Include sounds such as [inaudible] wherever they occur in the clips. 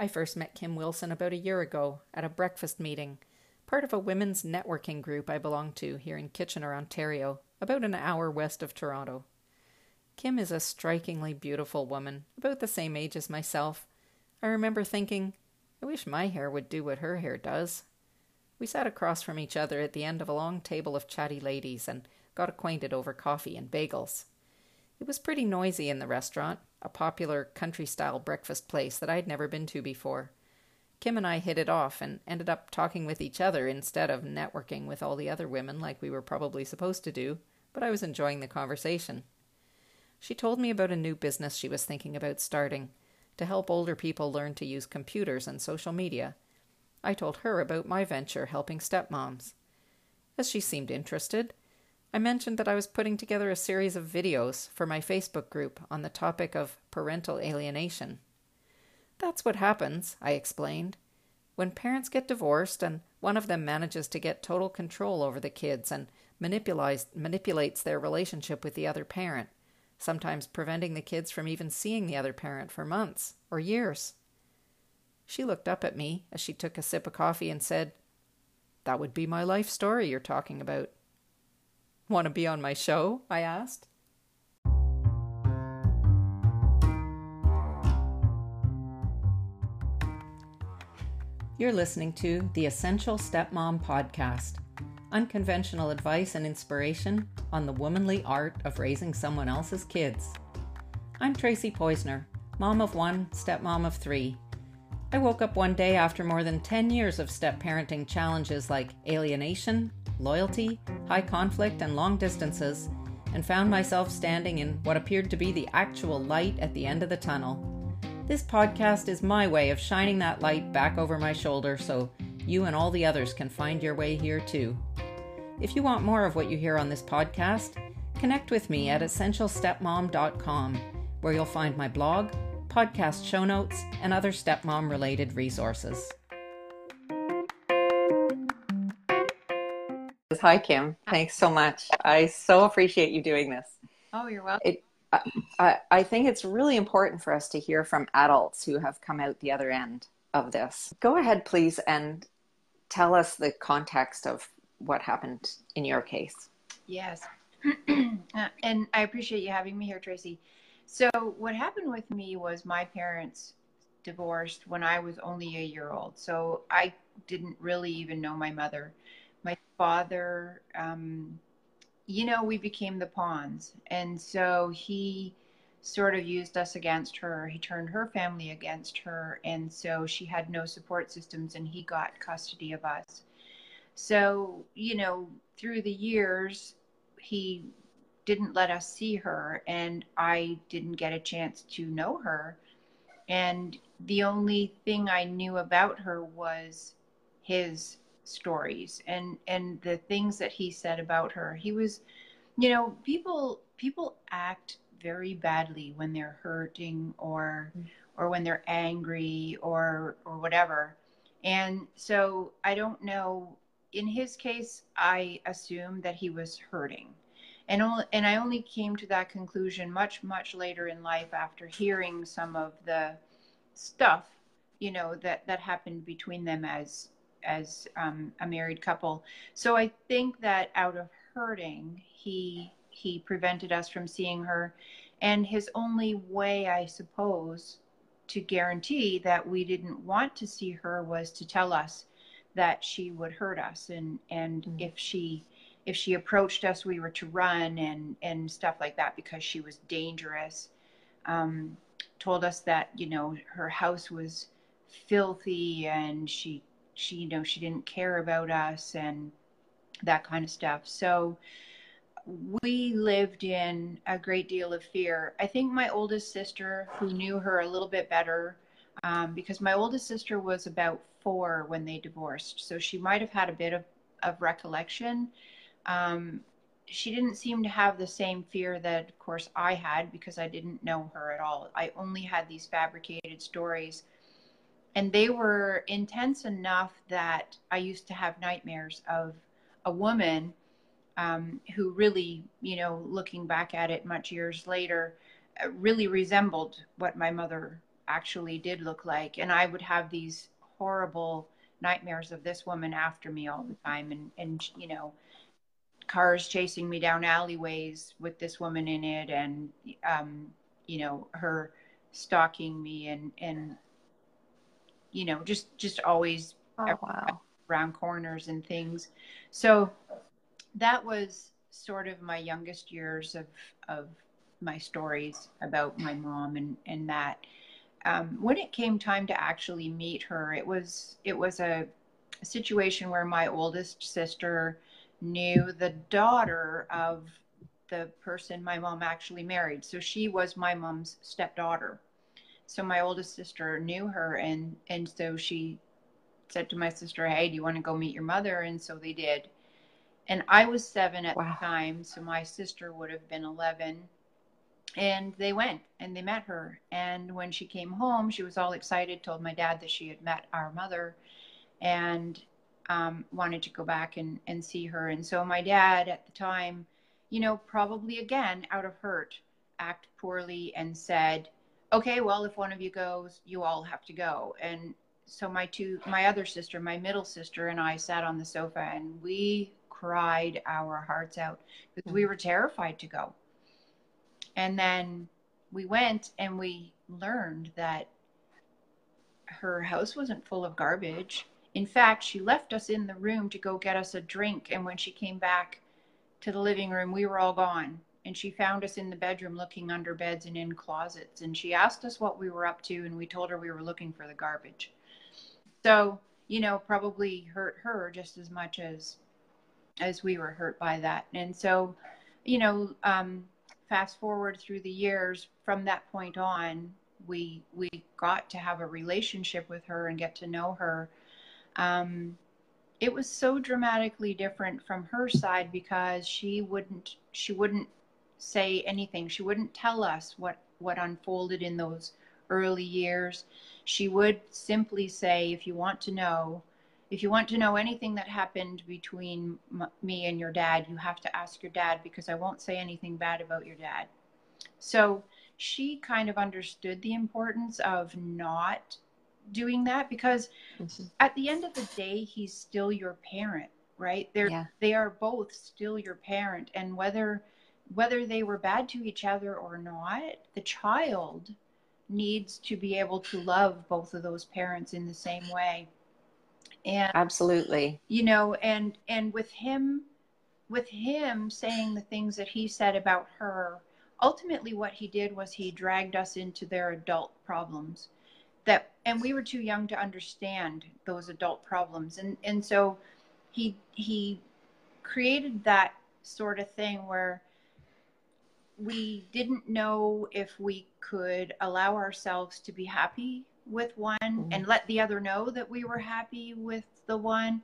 I first met Kim Wilson about a year ago at a breakfast meeting, part of a women's networking group I belong to here in Kitchener, Ontario, about an hour west of Toronto. Kim is a strikingly beautiful woman, about the same age as myself. I remember thinking, I wish my hair would do what her hair does. We sat across from each other at the end of a long table of chatty ladies and got acquainted over coffee and bagels. It was pretty noisy in the restaurant, a popular country style breakfast place that I'd never been to before. Kim and I hit it off and ended up talking with each other instead of networking with all the other women like we were probably supposed to do, but I was enjoying the conversation. She told me about a new business she was thinking about starting to help older people learn to use computers and social media. I told her about my venture helping stepmoms. As she seemed interested, I mentioned that I was putting together a series of videos for my Facebook group on the topic of parental alienation. That's what happens, I explained. When parents get divorced and one of them manages to get total control over the kids and manipulates their relationship with the other parent, sometimes preventing the kids from even seeing the other parent for months or years. She looked up at me as she took a sip of coffee and said, That would be my life story you're talking about. Want to be on my show? I asked. You're listening to the Essential Stepmom Podcast unconventional advice and inspiration on the womanly art of raising someone else's kids. I'm Tracy Poisner, mom of one, stepmom of three. I woke up one day after more than 10 years of step parenting challenges like alienation, loyalty, high conflict, and long distances, and found myself standing in what appeared to be the actual light at the end of the tunnel. This podcast is my way of shining that light back over my shoulder so you and all the others can find your way here too. If you want more of what you hear on this podcast, connect with me at essentialstepmom.com, where you'll find my blog, podcast show notes, and other stepmom related resources. Hi, Kim. Thanks so much. I so appreciate you doing this. Oh, you're welcome. It, I, I think it's really important for us to hear from adults who have come out the other end of this. Go ahead, please, and tell us the context of what happened in your case. Yes. [clears throat] uh, and I appreciate you having me here, Tracy. So, what happened with me was my parents divorced when I was only a year old. So, I didn't really even know my mother. My father, um, you know, we became the pawns. And so he sort of used us against her. He turned her family against her. And so she had no support systems and he got custody of us. So, you know, through the years, he didn't let us see her, and I didn't get a chance to know her. And the only thing I knew about her was his stories and and the things that he said about her. He was, you know, people people act very badly when they're hurting or mm. or when they're angry or or whatever. And so I don't know in his case, I assume that he was hurting. And, only, and I only came to that conclusion much, much later in life after hearing some of the stuff, you know, that, that happened between them as, as um, a married couple. So I think that out of hurting, he, he prevented us from seeing her. And his only way, I suppose, to guarantee that we didn't want to see her was to tell us that she would hurt us and and mm-hmm. if she if she approached us we were to run and and stuff like that because she was dangerous um, told us that you know her house was filthy and she she you know she didn't care about us and that kind of stuff so we lived in a great deal of fear i think my oldest sister who knew her a little bit better um, because my oldest sister was about four when they divorced, so she might have had a bit of, of recollection. Um, she didn't seem to have the same fear that, of course, I had because I didn't know her at all. I only had these fabricated stories. And they were intense enough that I used to have nightmares of a woman um, who really, you know, looking back at it much years later, uh, really resembled what my mother actually did look like. And I would have these horrible nightmares of this woman after me all the time and, and you know, cars chasing me down alleyways with this woman in it and, um, you know, her stalking me and, and, you know, just, just always oh, wow. around corners and things. So that was sort of my youngest years of, of my stories about my mom and, and that. Um, when it came time to actually meet her, it was it was a, a situation where my oldest sister knew the daughter of the person my mom actually married. So she was my mom's stepdaughter. So my oldest sister knew her and and so she said to my sister, "Hey, do you want to go meet your mother?" And so they did. And I was 7 at wow. the time, so my sister would have been 11 and they went and they met her and when she came home she was all excited told my dad that she had met our mother and um, wanted to go back and, and see her and so my dad at the time you know probably again out of hurt act poorly and said okay well if one of you goes you all have to go and so my two my other sister my middle sister and i sat on the sofa and we cried our hearts out because we mm. were terrified to go and then we went and we learned that her house wasn't full of garbage. In fact, she left us in the room to go get us a drink. And when she came back to the living room, we were all gone. And she found us in the bedroom looking under beds and in closets. And she asked us what we were up to. And we told her we were looking for the garbage. So, you know, probably hurt her just as much as as we were hurt by that. And so, you know, um, fast forward through the years from that point on we we got to have a relationship with her and get to know her um, it was so dramatically different from her side because she wouldn't she wouldn't say anything she wouldn't tell us what what unfolded in those early years she would simply say if you want to know if you want to know anything that happened between m- me and your dad, you have to ask your dad because I won't say anything bad about your dad. So she kind of understood the importance of not doing that because mm-hmm. at the end of the day, he's still your parent, right? They're yeah. they are both still your parent, and whether whether they were bad to each other or not, the child needs to be able to love both of those parents in the same way. And absolutely. you know and and with him with him saying the things that he said about her ultimately what he did was he dragged us into their adult problems that and we were too young to understand those adult problems. And and so he he created that sort of thing where we didn't know if we could allow ourselves to be happy with one mm-hmm. and let the other know that we were happy with the one.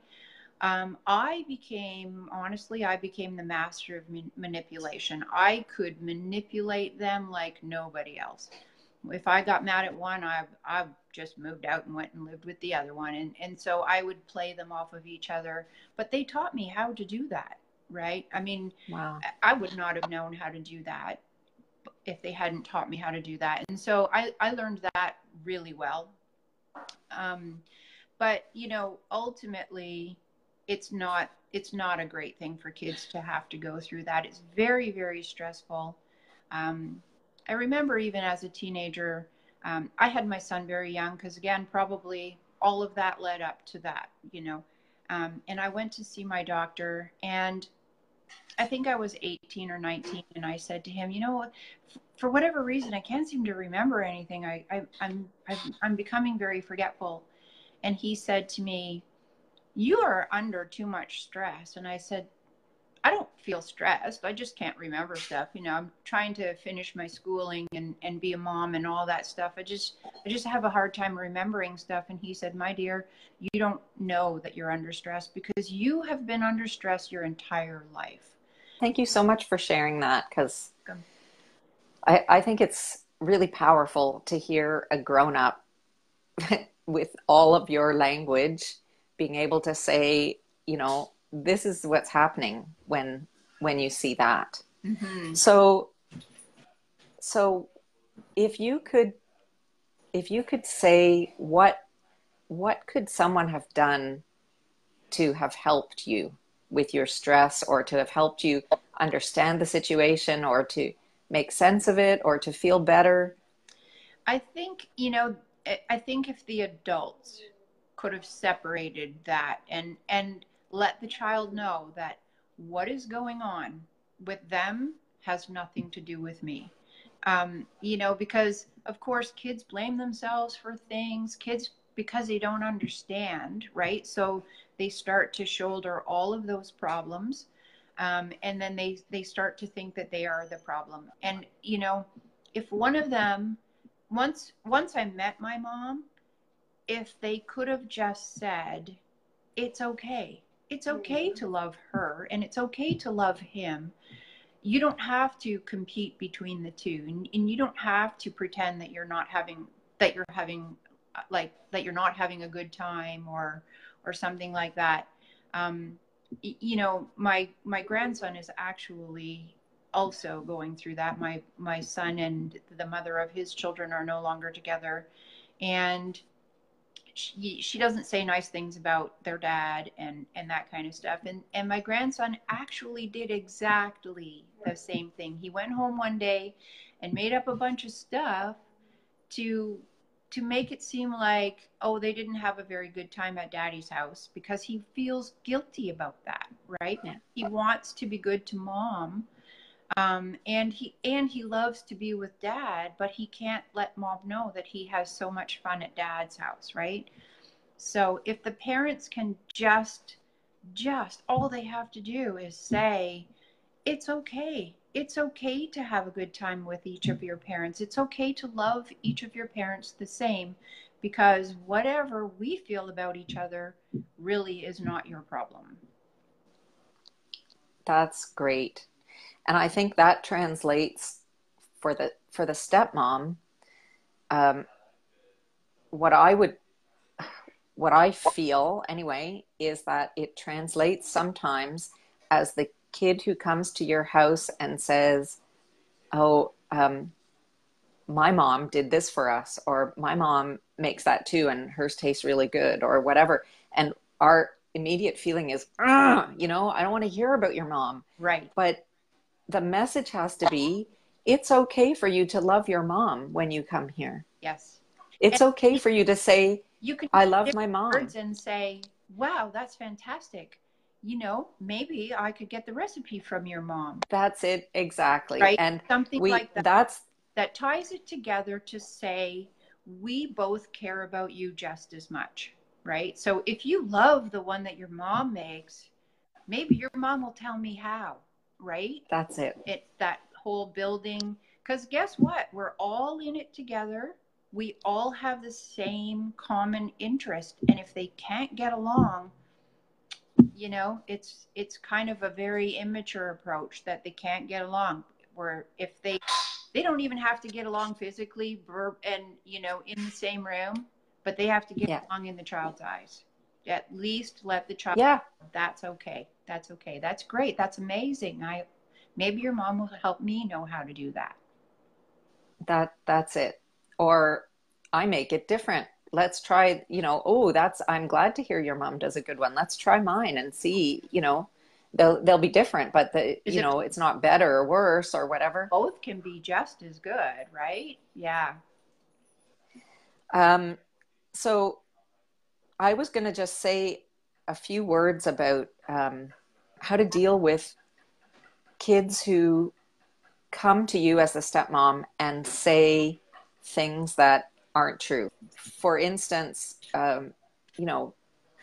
Um, I became, honestly, I became the master of manipulation. I could manipulate them like nobody else. If I got mad at one, I, I just moved out and went and lived with the other one. And, and so I would play them off of each other. But they taught me how to do that, right? I mean, wow. I would not have known how to do that if they hadn't taught me how to do that. And so I, I learned that really well. Um, but you know, ultimately, it's not it's not a great thing for kids to have to go through that. It's very very stressful. Um, I remember even as a teenager, um, I had my son very young because again, probably all of that led up to that, you know. Um, and I went to see my doctor, and I think I was 18 or 19, and I said to him, you know, for whatever reason, I can't seem to remember anything. I, I I'm, I'm I'm becoming very forgetful. And he said to me, "You are under too much stress." And I said, "I don't feel stressed. I just can't remember stuff. You know, I'm trying to finish my schooling and and be a mom and all that stuff. I just I just have a hard time remembering stuff." And he said, "My dear, you don't know that you're under stress because you have been under stress your entire life." Thank you so much for sharing that because I, I think it's really powerful to hear a grown up [laughs] with all of your language being able to say, you know, this is what's happening when when you see that. Mm-hmm. So so if you could if you could say what what could someone have done to have helped you with your stress or to have helped you understand the situation or to make sense of it or to feel better? I think, you know, I think if the adults could have separated that and and let the child know that what is going on with them has nothing to do with me. Um, you know, because of course kids blame themselves for things. Kids because they don't understand, right? So they start to shoulder all of those problems. Um, and then they, they start to think that they are the problem. And, you know, if one of them, once, once I met my mom, if they could have just said, it's okay. It's okay to love her and it's okay to love him. You don't have to compete between the two and, and you don't have to pretend that you're not having, that you're having like that you're not having a good time or or something like that. Um, you know my my grandson is actually also going through that. My my son and the mother of his children are no longer together. And she, she doesn't say nice things about their dad and and that kind of stuff and and my grandson actually did exactly the same thing he went home one day and made up a bunch of stuff to to make it seem like, oh, they didn't have a very good time at daddy's house because he feels guilty about that, right? Yeah. He wants to be good to mom. Um, and he and he loves to be with dad, but he can't let mom know that he has so much fun at dad's house, right? So if the parents can just just all they have to do is say, it's okay it's okay to have a good time with each of your parents. It's okay to love each of your parents the same because whatever we feel about each other really is not your problem. That's great. And I think that translates for the for the stepmom um, what I would what I feel anyway is that it translates sometimes as the kid who comes to your house and says, Oh, um, my mom did this for us, or my mom makes that too, and hers tastes really good, or whatever. And our immediate feeling is, you know, I don't want to hear about your mom. Right. But the message has to be it's okay for you to love your mom when you come here. Yes. It's and okay for you to say, you can I love my mom. And say, wow, that's fantastic you know, maybe I could get the recipe from your mom. That's it exactly. Right. And something we, like that. That's that ties it together to say we both care about you just as much, right? So if you love the one that your mom makes, maybe your mom will tell me how, right? That's it. It's that whole building cuz guess what? We're all in it together. We all have the same common interest and if they can't get along, you know it's it's kind of a very immature approach that they can't get along where if they they don't even have to get along physically verb and you know in the same room but they have to get yeah. along in the child's eyes at least let the child yeah. That's okay. That's okay. That's great. That's amazing. I maybe your mom will help me know how to do that. That that's it. Or i make it different. Let's try you know oh that's i'm glad to hear your mom does a good one. Let's try mine and see you know. They'll they'll be different but the Is you it, know it's not better or worse or whatever. Both can be just as good right? Yeah. Um so i was going to just say a few words about um, how to deal with kids who come to you as the stepmom and say things that aren't true. For instance, um, you know,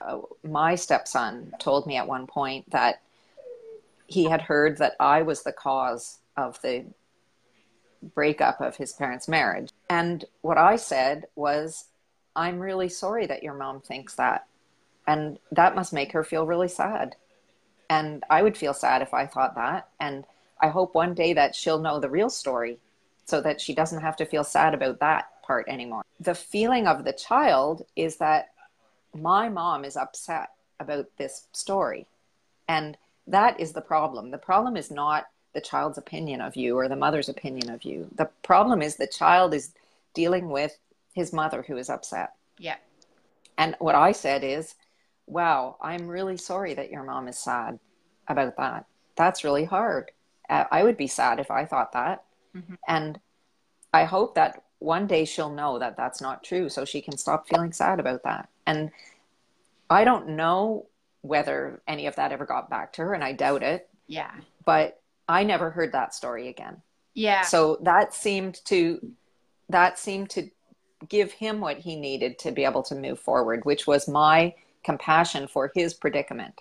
uh, my stepson told me at one point that he had heard that I was the cause of the breakup of his parents' marriage. And what I said was, I'm really sorry that your mom thinks that. And that must make her feel really sad. And I would feel sad if I thought that. And I hope one day that she'll know the real story so that she doesn't have to feel sad about that part anymore. The feeling of the child is that my mom is upset about this story. And that is the problem. The problem is not the child's opinion of you or the mother's opinion of you. The problem is the child is dealing with his mother who was upset. Yeah. And what I said is, wow, I'm really sorry that your mom is sad about that. That's really hard. I would be sad if I thought that. Mm-hmm. And I hope that one day she'll know that that's not true so she can stop feeling sad about that. And I don't know whether any of that ever got back to her, and I doubt it. Yeah. But I never heard that story again. Yeah. So that seemed to that seemed to give him what he needed to be able to move forward, which was my compassion for his predicament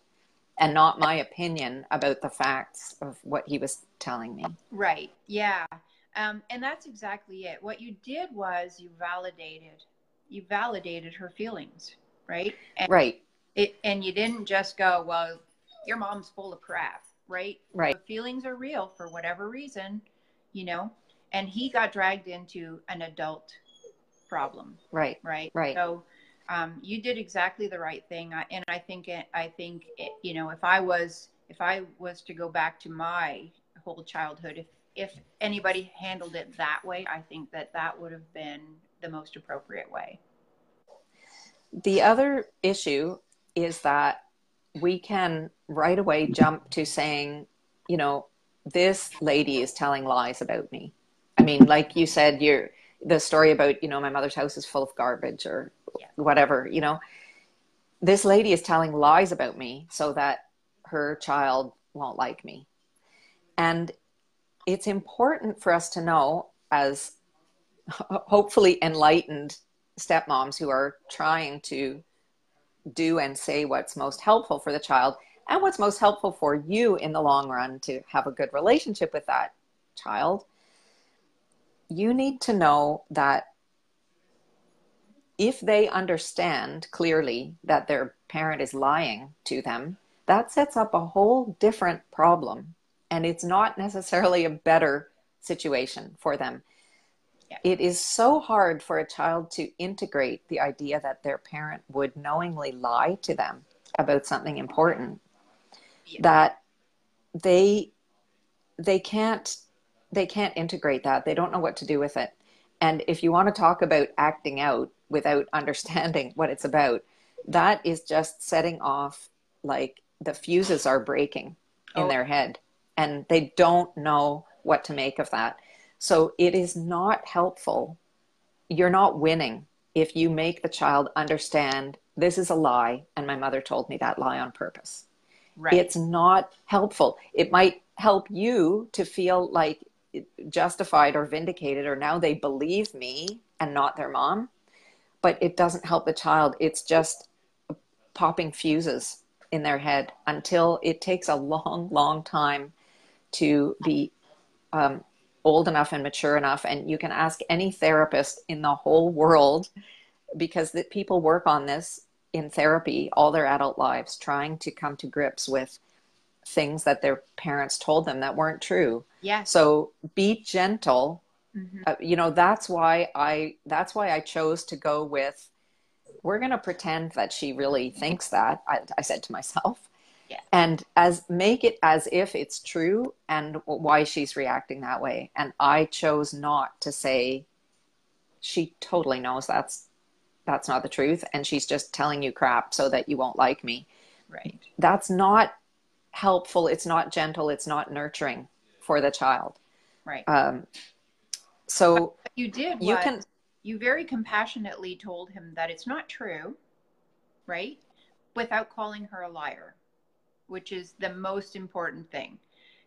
and not my opinion about the facts of what he was telling me. Right. Yeah. Um, and that's exactly it. What you did was you validated, you validated her feelings, right? And right. It, and you didn't just go, well, your mom's full of crap, right? Right. The feelings are real for whatever reason, you know. And he got dragged into an adult problem. Right. Right. Right. So um, you did exactly the right thing, and I think it, I think it, you know if I was if I was to go back to my whole childhood, if if anybody handled it that way, I think that that would have been the most appropriate way. The other issue is that we can right away jump to saying, you know, this lady is telling lies about me. I mean, like you said, you're the story about, you know, my mother's house is full of garbage or yeah. whatever, you know. This lady is telling lies about me so that her child won't like me. And it's important for us to know as [laughs] hopefully enlightened stepmoms who are trying to do and say what's most helpful for the child and what's most helpful for you in the long run to have a good relationship with that child. You need to know that if they understand clearly that their parent is lying to them, that sets up a whole different problem and it's not necessarily a better situation for them. Yeah. It is so hard for a child to integrate the idea that their parent would knowingly lie to them about something important yeah. that they they can't they can't integrate that. They don't know what to do with it. And if you want to talk about acting out without [laughs] understanding what it's about, that is just setting off like the fuses are breaking in oh. their head and they don't know what to make of that. So it is not helpful. You're not winning if you make the child understand this is a lie and my mother told me that lie on purpose. Right. It's not helpful. It might help you to feel like justified or vindicated or now they believe me and not their mom, but it doesn't help the child. It's just popping fuses in their head until it takes a long, long time to be um, old enough and mature enough. And you can ask any therapist in the whole world because the, people work on this in therapy all their adult lives, trying to come to grips with things that their parents told them that weren't true. Yeah. So be gentle. Mm-hmm. Uh, you know that's why I that's why I chose to go with. We're going to pretend that she really thinks that. I, I said to myself, yeah. and as make it as if it's true and why she's reacting that way and i chose not to say she totally knows that's that's not the truth and she's just telling you crap so that you won't like me right that's not helpful it's not gentle it's not nurturing for the child right um so what you did you can you very compassionately told him that it's not true right without calling her a liar which is the most important thing.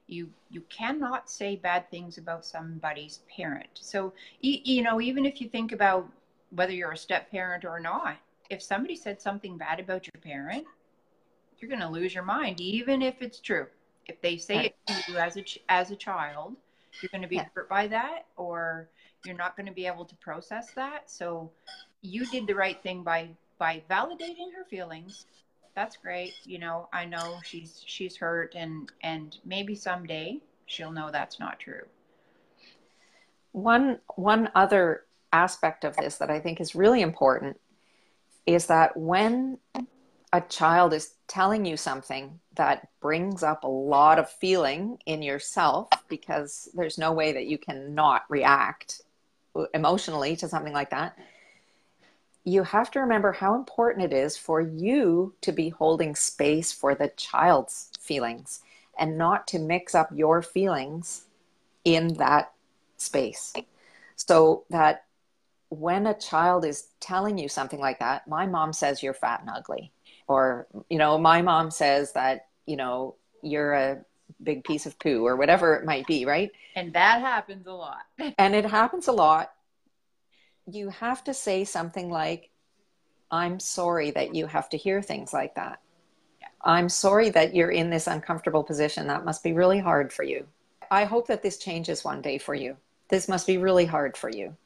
You you cannot say bad things about somebody's parent. So you, you know, even if you think about whether you're a step parent or not, if somebody said something bad about your parent, you're going to lose your mind, even if it's true. If they say right. it to you as a as a child, you're going to be yeah. hurt by that, or you're not going to be able to process that. So you did the right thing by by validating her feelings that's great. You know, I know she's she's hurt and and maybe someday she'll know that's not true. One one other aspect of this that I think is really important is that when a child is telling you something that brings up a lot of feeling in yourself because there's no way that you can not react emotionally to something like that you have to remember how important it is for you to be holding space for the child's feelings and not to mix up your feelings in that space. So that when a child is telling you something like that, my mom says you're fat and ugly, or, you know, my mom says that, you know, you're a big piece of poo or whatever it might be, right? And that happens a lot. [laughs] and it happens a lot. You have to say something like, I'm sorry that you have to hear things like that. Yeah. I'm sorry that you're in this uncomfortable position. That must be really hard for you. I hope that this changes one day for you. This must be really hard for you.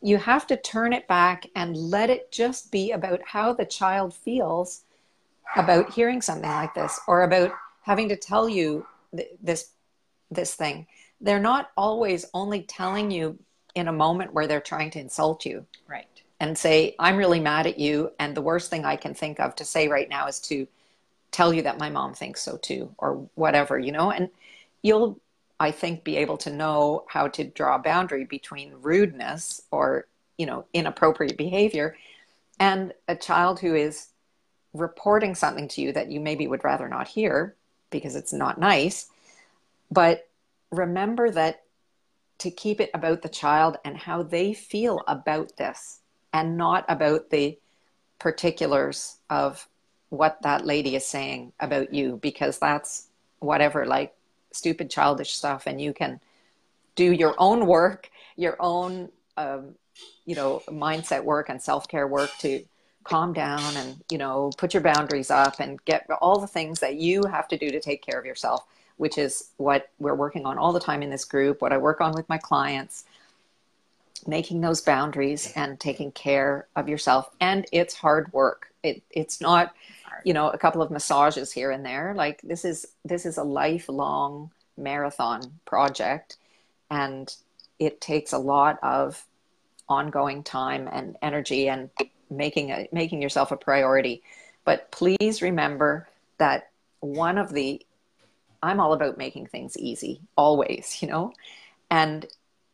You have to turn it back and let it just be about how the child feels about hearing something like this or about having to tell you th- this this thing. They're not always only telling you in a moment where they're trying to insult you. Right. And say, I'm really mad at you. And the worst thing I can think of to say right now is to tell you that my mom thinks so too, or whatever, you know? And you'll, I think, be able to know how to draw a boundary between rudeness or, you know, inappropriate behavior and a child who is reporting something to you that you maybe would rather not hear because it's not nice. But remember that to keep it about the child and how they feel about this and not about the particulars of what that lady is saying about you because that's whatever like stupid childish stuff and you can do your own work your own um, you know mindset work and self-care work to calm down and you know put your boundaries up and get all the things that you have to do to take care of yourself which is what we're working on all the time in this group what i work on with my clients. Making those boundaries and taking care of yourself. And it's hard work. It, it's not you know a couple of massages here and there. Like this is this is a lifelong marathon project. And it takes a lot of ongoing time and energy and making a, making yourself a priority. But please remember that one of the I'm all about making things easy, always, you know, and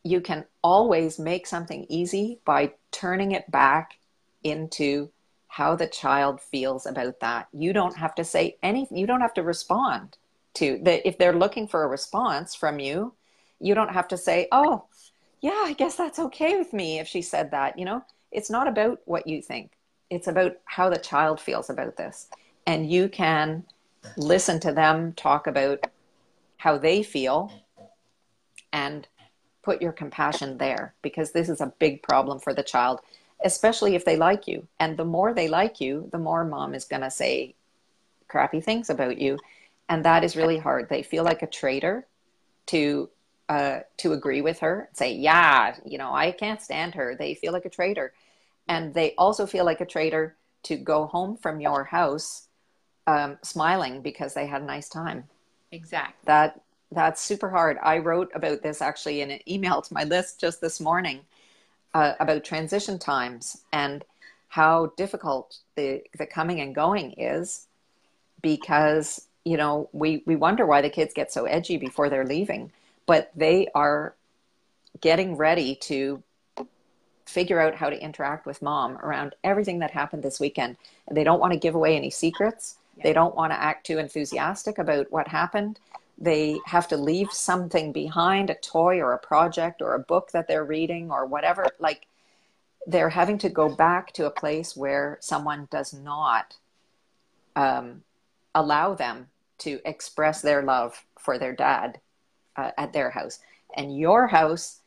you can always make something easy by turning it back into how the child feels about that. You don't have to say anything, you don't have to respond to that. If they're looking for a response from you, you don't have to say, oh, yeah, I guess that's okay with me if she said that, you know it's not about what you think. It's about how the child feels about this. And you can listen to them talk about how they feel and put your compassion there because this is a big problem for the child especially if they like you. And the more they like you the more mom is going to say crappy things about you. And that is really hard. They feel like a traitor to uh, to agree with her say yeah you know i can't stand her. They feel like a traitor and they also feel like a traitor to go home from your house um, smiling because they had a nice time. Exactly. That that's super hard. I wrote about this actually in an email to my list just this morning uh, about transition times and how difficult the the coming and going is because you know we we wonder why the kids get so edgy before they're leaving, but they are getting ready to figure out how to interact with mom around everything that happened this weekend. And they don't want to give away any secrets. They don't want to act too enthusiastic about what happened. They have to leave something behind a toy or a project or a book that they're reading or whatever. Like they're having to go back to a place where someone does not um, allow them to express their love for their dad uh, at their house. And your house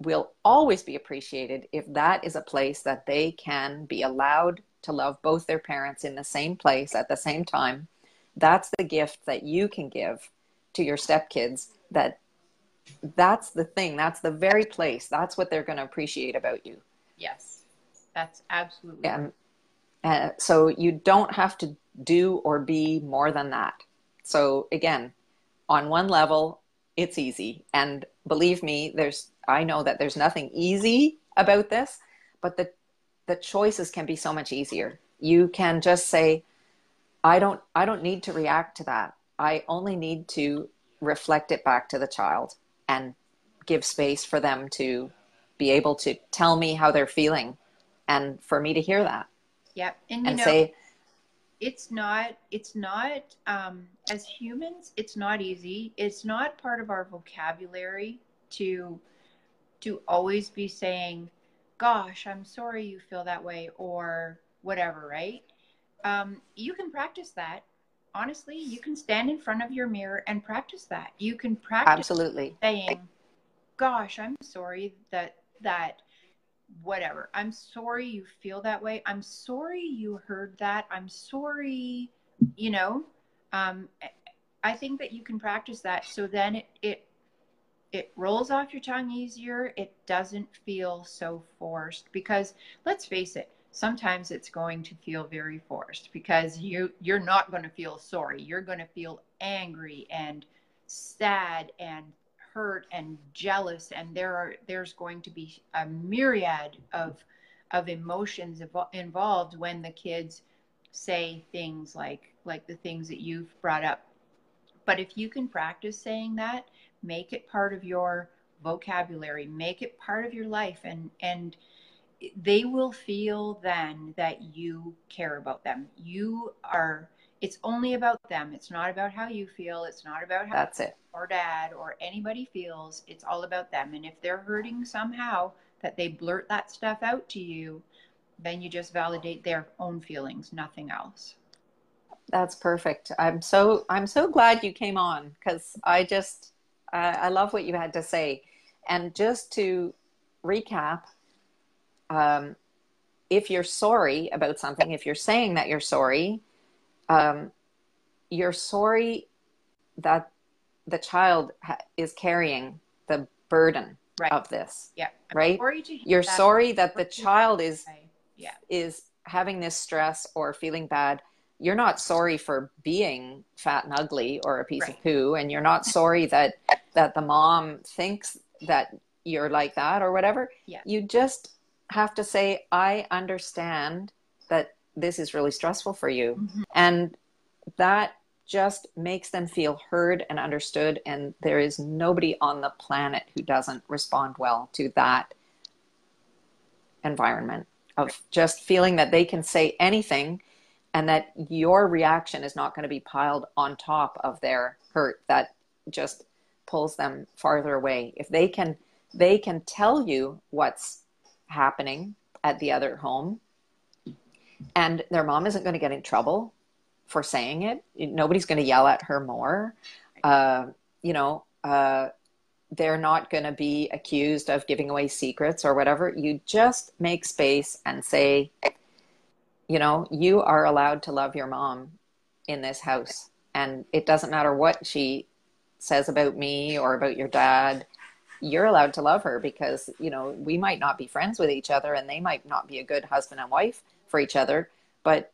will always be appreciated if that is a place that they can be allowed to love both their parents in the same place at the same time. That's the gift that you can give to your stepkids that that's the thing. That's the very place. That's what they're going to appreciate about you. Yes. That's absolutely and uh, so you don't have to do or be more than that. So again on one level it's easy. And believe me there's I know that there's nothing easy about this, but the the choices can be so much easier. You can just say, I don't I don't need to react to that. I only need to reflect it back to the child and give space for them to be able to tell me how they're feeling and for me to hear that Yep. And you and know, say it's not it's not um as humans, it's not easy. It's not part of our vocabulary to to always be saying, "Gosh, I'm sorry you feel that way," or whatever, right? Um, you can practice that. Honestly, you can stand in front of your mirror and practice that. You can practice absolutely saying, "Gosh, I'm sorry that that whatever. I'm sorry you feel that way. I'm sorry you heard that. I'm sorry, you know. Um, I think that you can practice that so then it it it rolls off your tongue easier. It doesn't feel so forced because let's face it, sometimes it's going to feel very forced because you you're not going to feel sorry. You're going to feel angry and sad and hurt and jealous and there are there's going to be a myriad of of emotions involved when the kids say things like like the things that you've brought up but if you can practice saying that make it part of your vocabulary make it part of your life and and they will feel then that you care about them. You are it's only about them. It's not about how you feel. It's not about how that's it. or dad or anybody feels. It's all about them. And if they're hurting somehow that they blurt that stuff out to you then you just validate their own feelings nothing else. That's perfect. I'm so i'm so glad you came on because i just uh, i love what you had to say and just to recap um, if you're sorry about something if you're saying that you're sorry um, you're sorry that the child ha- is carrying the burden right. of this. Yeah. I'm right. Sorry You're that. sorry that the child is yeah. is having this stress or feeling bad. You're not sorry for being fat and ugly or a piece right. of poo, and you're not sorry that that the mom thinks that you're like that or whatever. Yeah. You just have to say, I understand that this is really stressful for you, mm-hmm. and that just makes them feel heard and understood. And there is nobody on the planet who doesn't respond well to that environment of just feeling that they can say anything and that your reaction is not going to be piled on top of their hurt that just pulls them farther away. If they can, they can tell you what's happening at the other home and their mom isn't going to get in trouble for saying it. Nobody's going to yell at her more. Uh, you know, uh, they're not going to be accused of giving away secrets or whatever. You just make space and say, you know, you are allowed to love your mom in this house. And it doesn't matter what she says about me or about your dad. You're allowed to love her because, you know, we might not be friends with each other and they might not be a good husband and wife for each other, but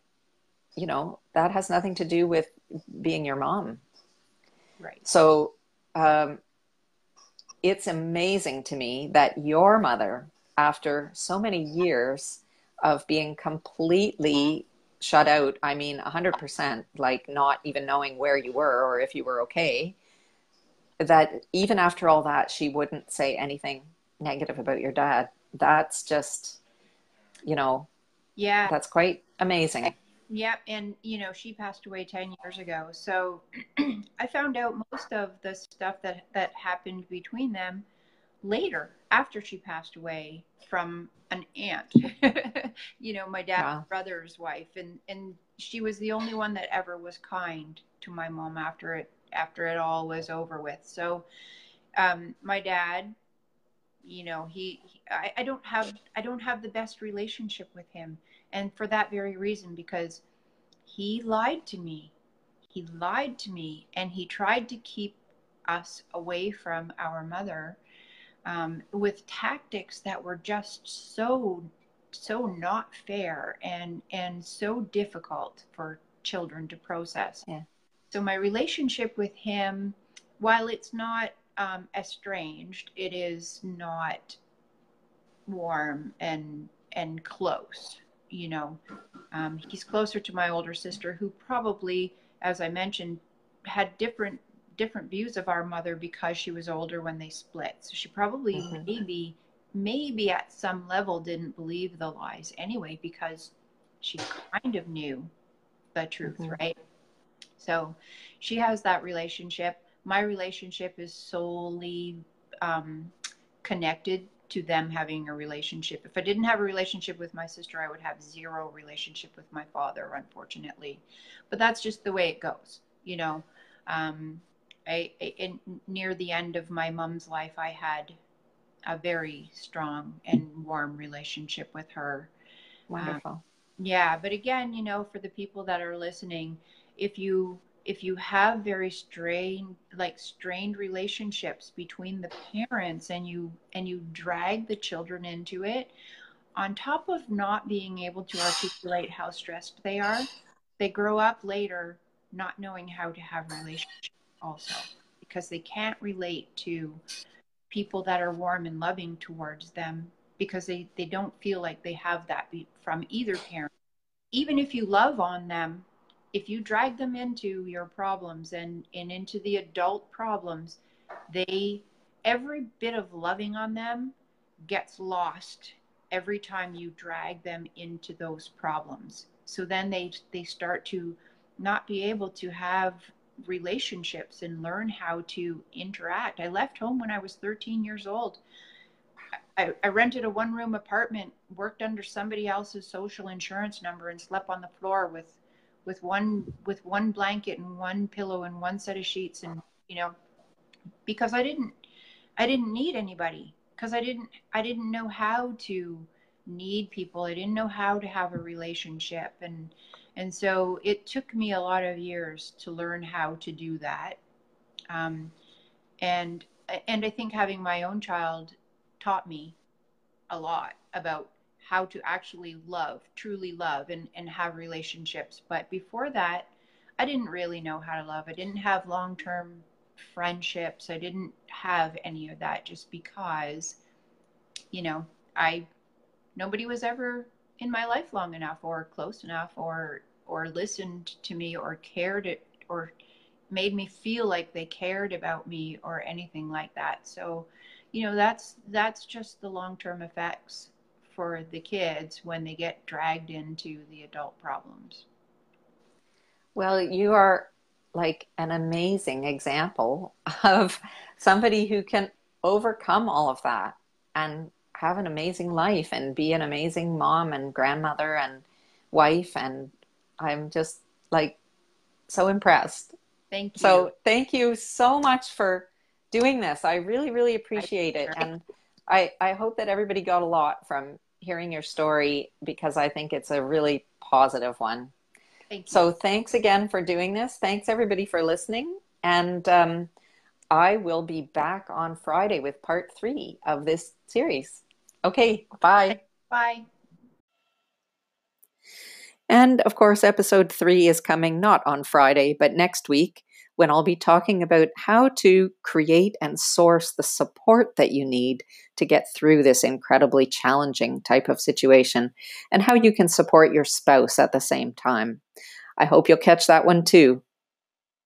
you know that has nothing to do with being your mom right so um, it's amazing to me that your mother after so many years of being completely shut out. I mean 100% like not even knowing where you were or if you were okay. That even after all that she wouldn't say anything negative about your dad. That's just you know yeah. that's quite amazing. Yep, and you know she passed away ten years ago. So [clears throat] I found out most of the stuff that that happened between them later after she passed away from an aunt. [laughs] you know, my dad's brother's wife, and and she was the only one that ever was kind to my mom after it after it all was over with. So um, my dad, you know, he, he I, I don't have I don't have the best relationship with him and for that very reason, because he lied to me. He lied to me and he tried to keep us away from our mother um, with tactics that were just so so not fair and and so difficult for children to process. Yeah. So my relationship with him, while it's not um, estranged, it is not warm and and close you know, um, he's closer to my older sister, who probably, as I mentioned, had different different views of our mother because she was older when they split. So she probably mm-hmm. maybe maybe at some level didn't believe the lies anyway because she kind of knew the truth, mm-hmm. right? So she has that relationship. My relationship is solely um, connected to them having a relationship. If I didn't have a relationship with my sister, I would have zero relationship with my father, unfortunately. But that's just the way it goes, you know. Um, I, I in, near the end of my mom's life, I had a very strong and warm relationship with her. Wonderful. Um, yeah, but again, you know, for the people that are listening, if you if you have very strained like strained relationships between the parents and you and you drag the children into it on top of not being able to articulate how stressed they are they grow up later not knowing how to have relationships also because they can't relate to people that are warm and loving towards them because they, they don't feel like they have that from either parent even if you love on them if you drag them into your problems and, and into the adult problems, they every bit of loving on them gets lost every time you drag them into those problems. So then they they start to not be able to have relationships and learn how to interact. I left home when I was 13 years old. I, I rented a one room apartment, worked under somebody else's social insurance number, and slept on the floor with with one with one blanket and one pillow and one set of sheets and you know because I didn't I didn't need anybody because I didn't I didn't know how to need people. I didn't know how to have a relationship and and so it took me a lot of years to learn how to do that. Um, and and I think having my own child taught me a lot about how to actually love, truly love, and, and have relationships. But before that, I didn't really know how to love. I didn't have long term friendships. I didn't have any of that just because, you know, I, nobody was ever in my life long enough or close enough or, or listened to me or cared it or made me feel like they cared about me or anything like that. So, you know, that's, that's just the long term effects for the kids when they get dragged into the adult problems. Well, you are like an amazing example of somebody who can overcome all of that and have an amazing life and be an amazing mom and grandmother and wife and I'm just like so impressed. Thank you. So thank you so much for doing this. I really, really appreciate it. And I, I hope that everybody got a lot from hearing your story because I think it's a really positive one. Thank you. So thanks again for doing this. Thanks everybody for listening. And um, I will be back on Friday with part three of this series. Okay, bye. Bye. And of course, episode three is coming not on Friday, but next week when I'll be talking about how to create and source the support that you need to get through this incredibly challenging type of situation and how you can support your spouse at the same time. I hope you'll catch that one too.